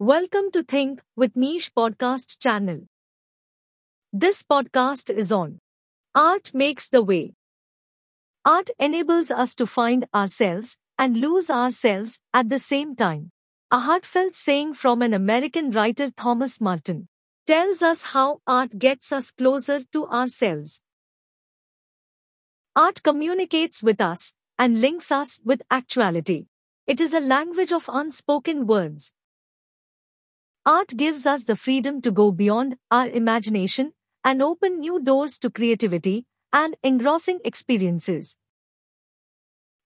Welcome to Think with Niche podcast channel. This podcast is on Art Makes the Way. Art enables us to find ourselves and lose ourselves at the same time. A heartfelt saying from an American writer Thomas Merton tells us how art gets us closer to ourselves. Art communicates with us and links us with actuality. It is a language of unspoken words. Art gives us the freedom to go beyond our imagination and open new doors to creativity and engrossing experiences.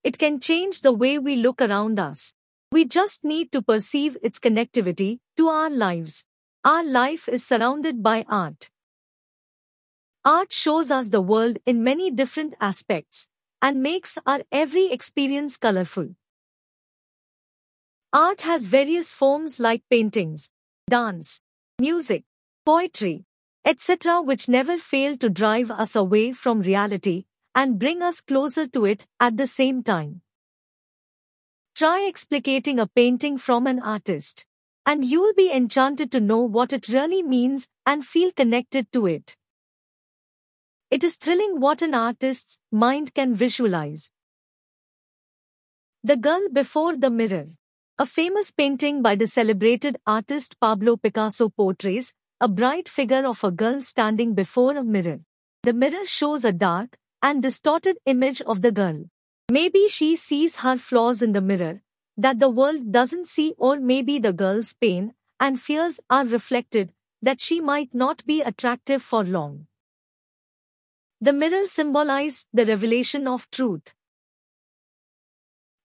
It can change the way we look around us. We just need to perceive its connectivity to our lives. Our life is surrounded by art. Art shows us the world in many different aspects and makes our every experience colorful. Art has various forms like paintings, dance, music, poetry, etc., which never fail to drive us away from reality and bring us closer to it at the same time. Try explicating a painting from an artist, and you'll be enchanted to know what it really means and feel connected to it. It is thrilling what an artist's mind can visualize. The Girl Before the Mirror a famous painting by the celebrated artist Pablo Picasso portrays a bright figure of a girl standing before a mirror. The mirror shows a dark and distorted image of the girl. Maybe she sees her flaws in the mirror that the world doesn't see, or maybe the girl's pain and fears are reflected that she might not be attractive for long. The mirror symbolizes the revelation of truth.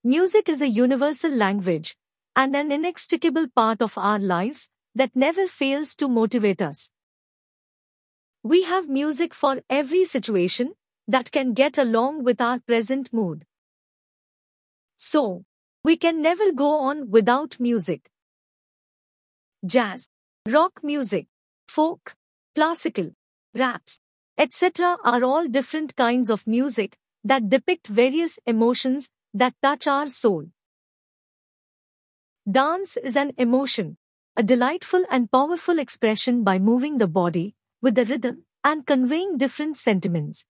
Music is a universal language and an inextricable part of our lives that never fails to motivate us. We have music for every situation that can get along with our present mood. So, we can never go on without music. Jazz, rock music, folk, classical, raps, etc. are all different kinds of music that depict various emotions that touch our soul. Dance is an emotion, a delightful and powerful expression by moving the body with the rhythm and conveying different sentiments.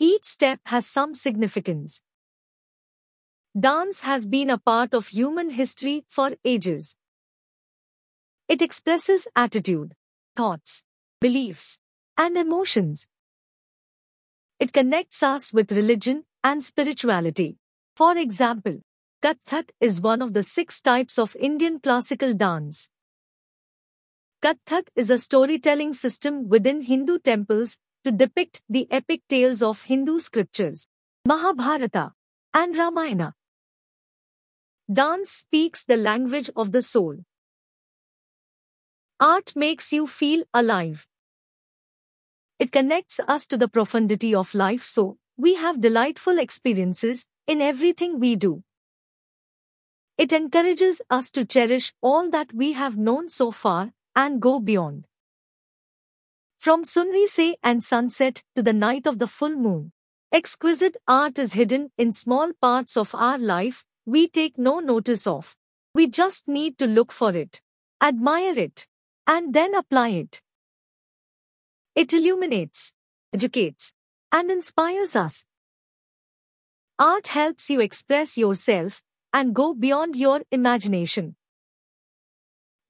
Each step has some significance. Dance has been a part of human history for ages. It expresses attitude, thoughts, beliefs, and emotions. It connects us with religion and spirituality. For example, Kathak is one of the six types of Indian classical dance. Kathak is a storytelling system within Hindu temples to depict the epic tales of Hindu scriptures, Mahabharata, and Ramayana. Dance speaks the language of the soul. Art makes you feel alive. It connects us to the profundity of life so, we have delightful experiences in everything we do. It encourages us to cherish all that we have known so far and go beyond. From sunrise and sunset to the night of the full moon, exquisite art is hidden in small parts of our life we take no notice of. We just need to look for it, admire it, and then apply it. It illuminates, educates, and inspires us. Art helps you express yourself and go beyond your imagination.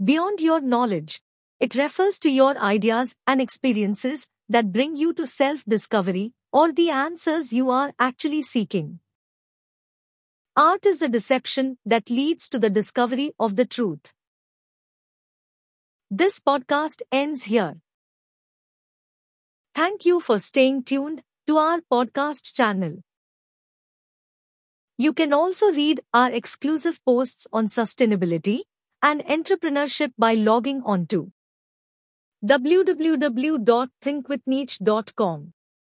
Beyond your knowledge, it refers to your ideas and experiences that bring you to self discovery or the answers you are actually seeking. Art is the deception that leads to the discovery of the truth. This podcast ends here. Thank you for staying tuned to our podcast channel. You can also read our exclusive posts on sustainability and entrepreneurship by logging on to www.thinkwithniche.com.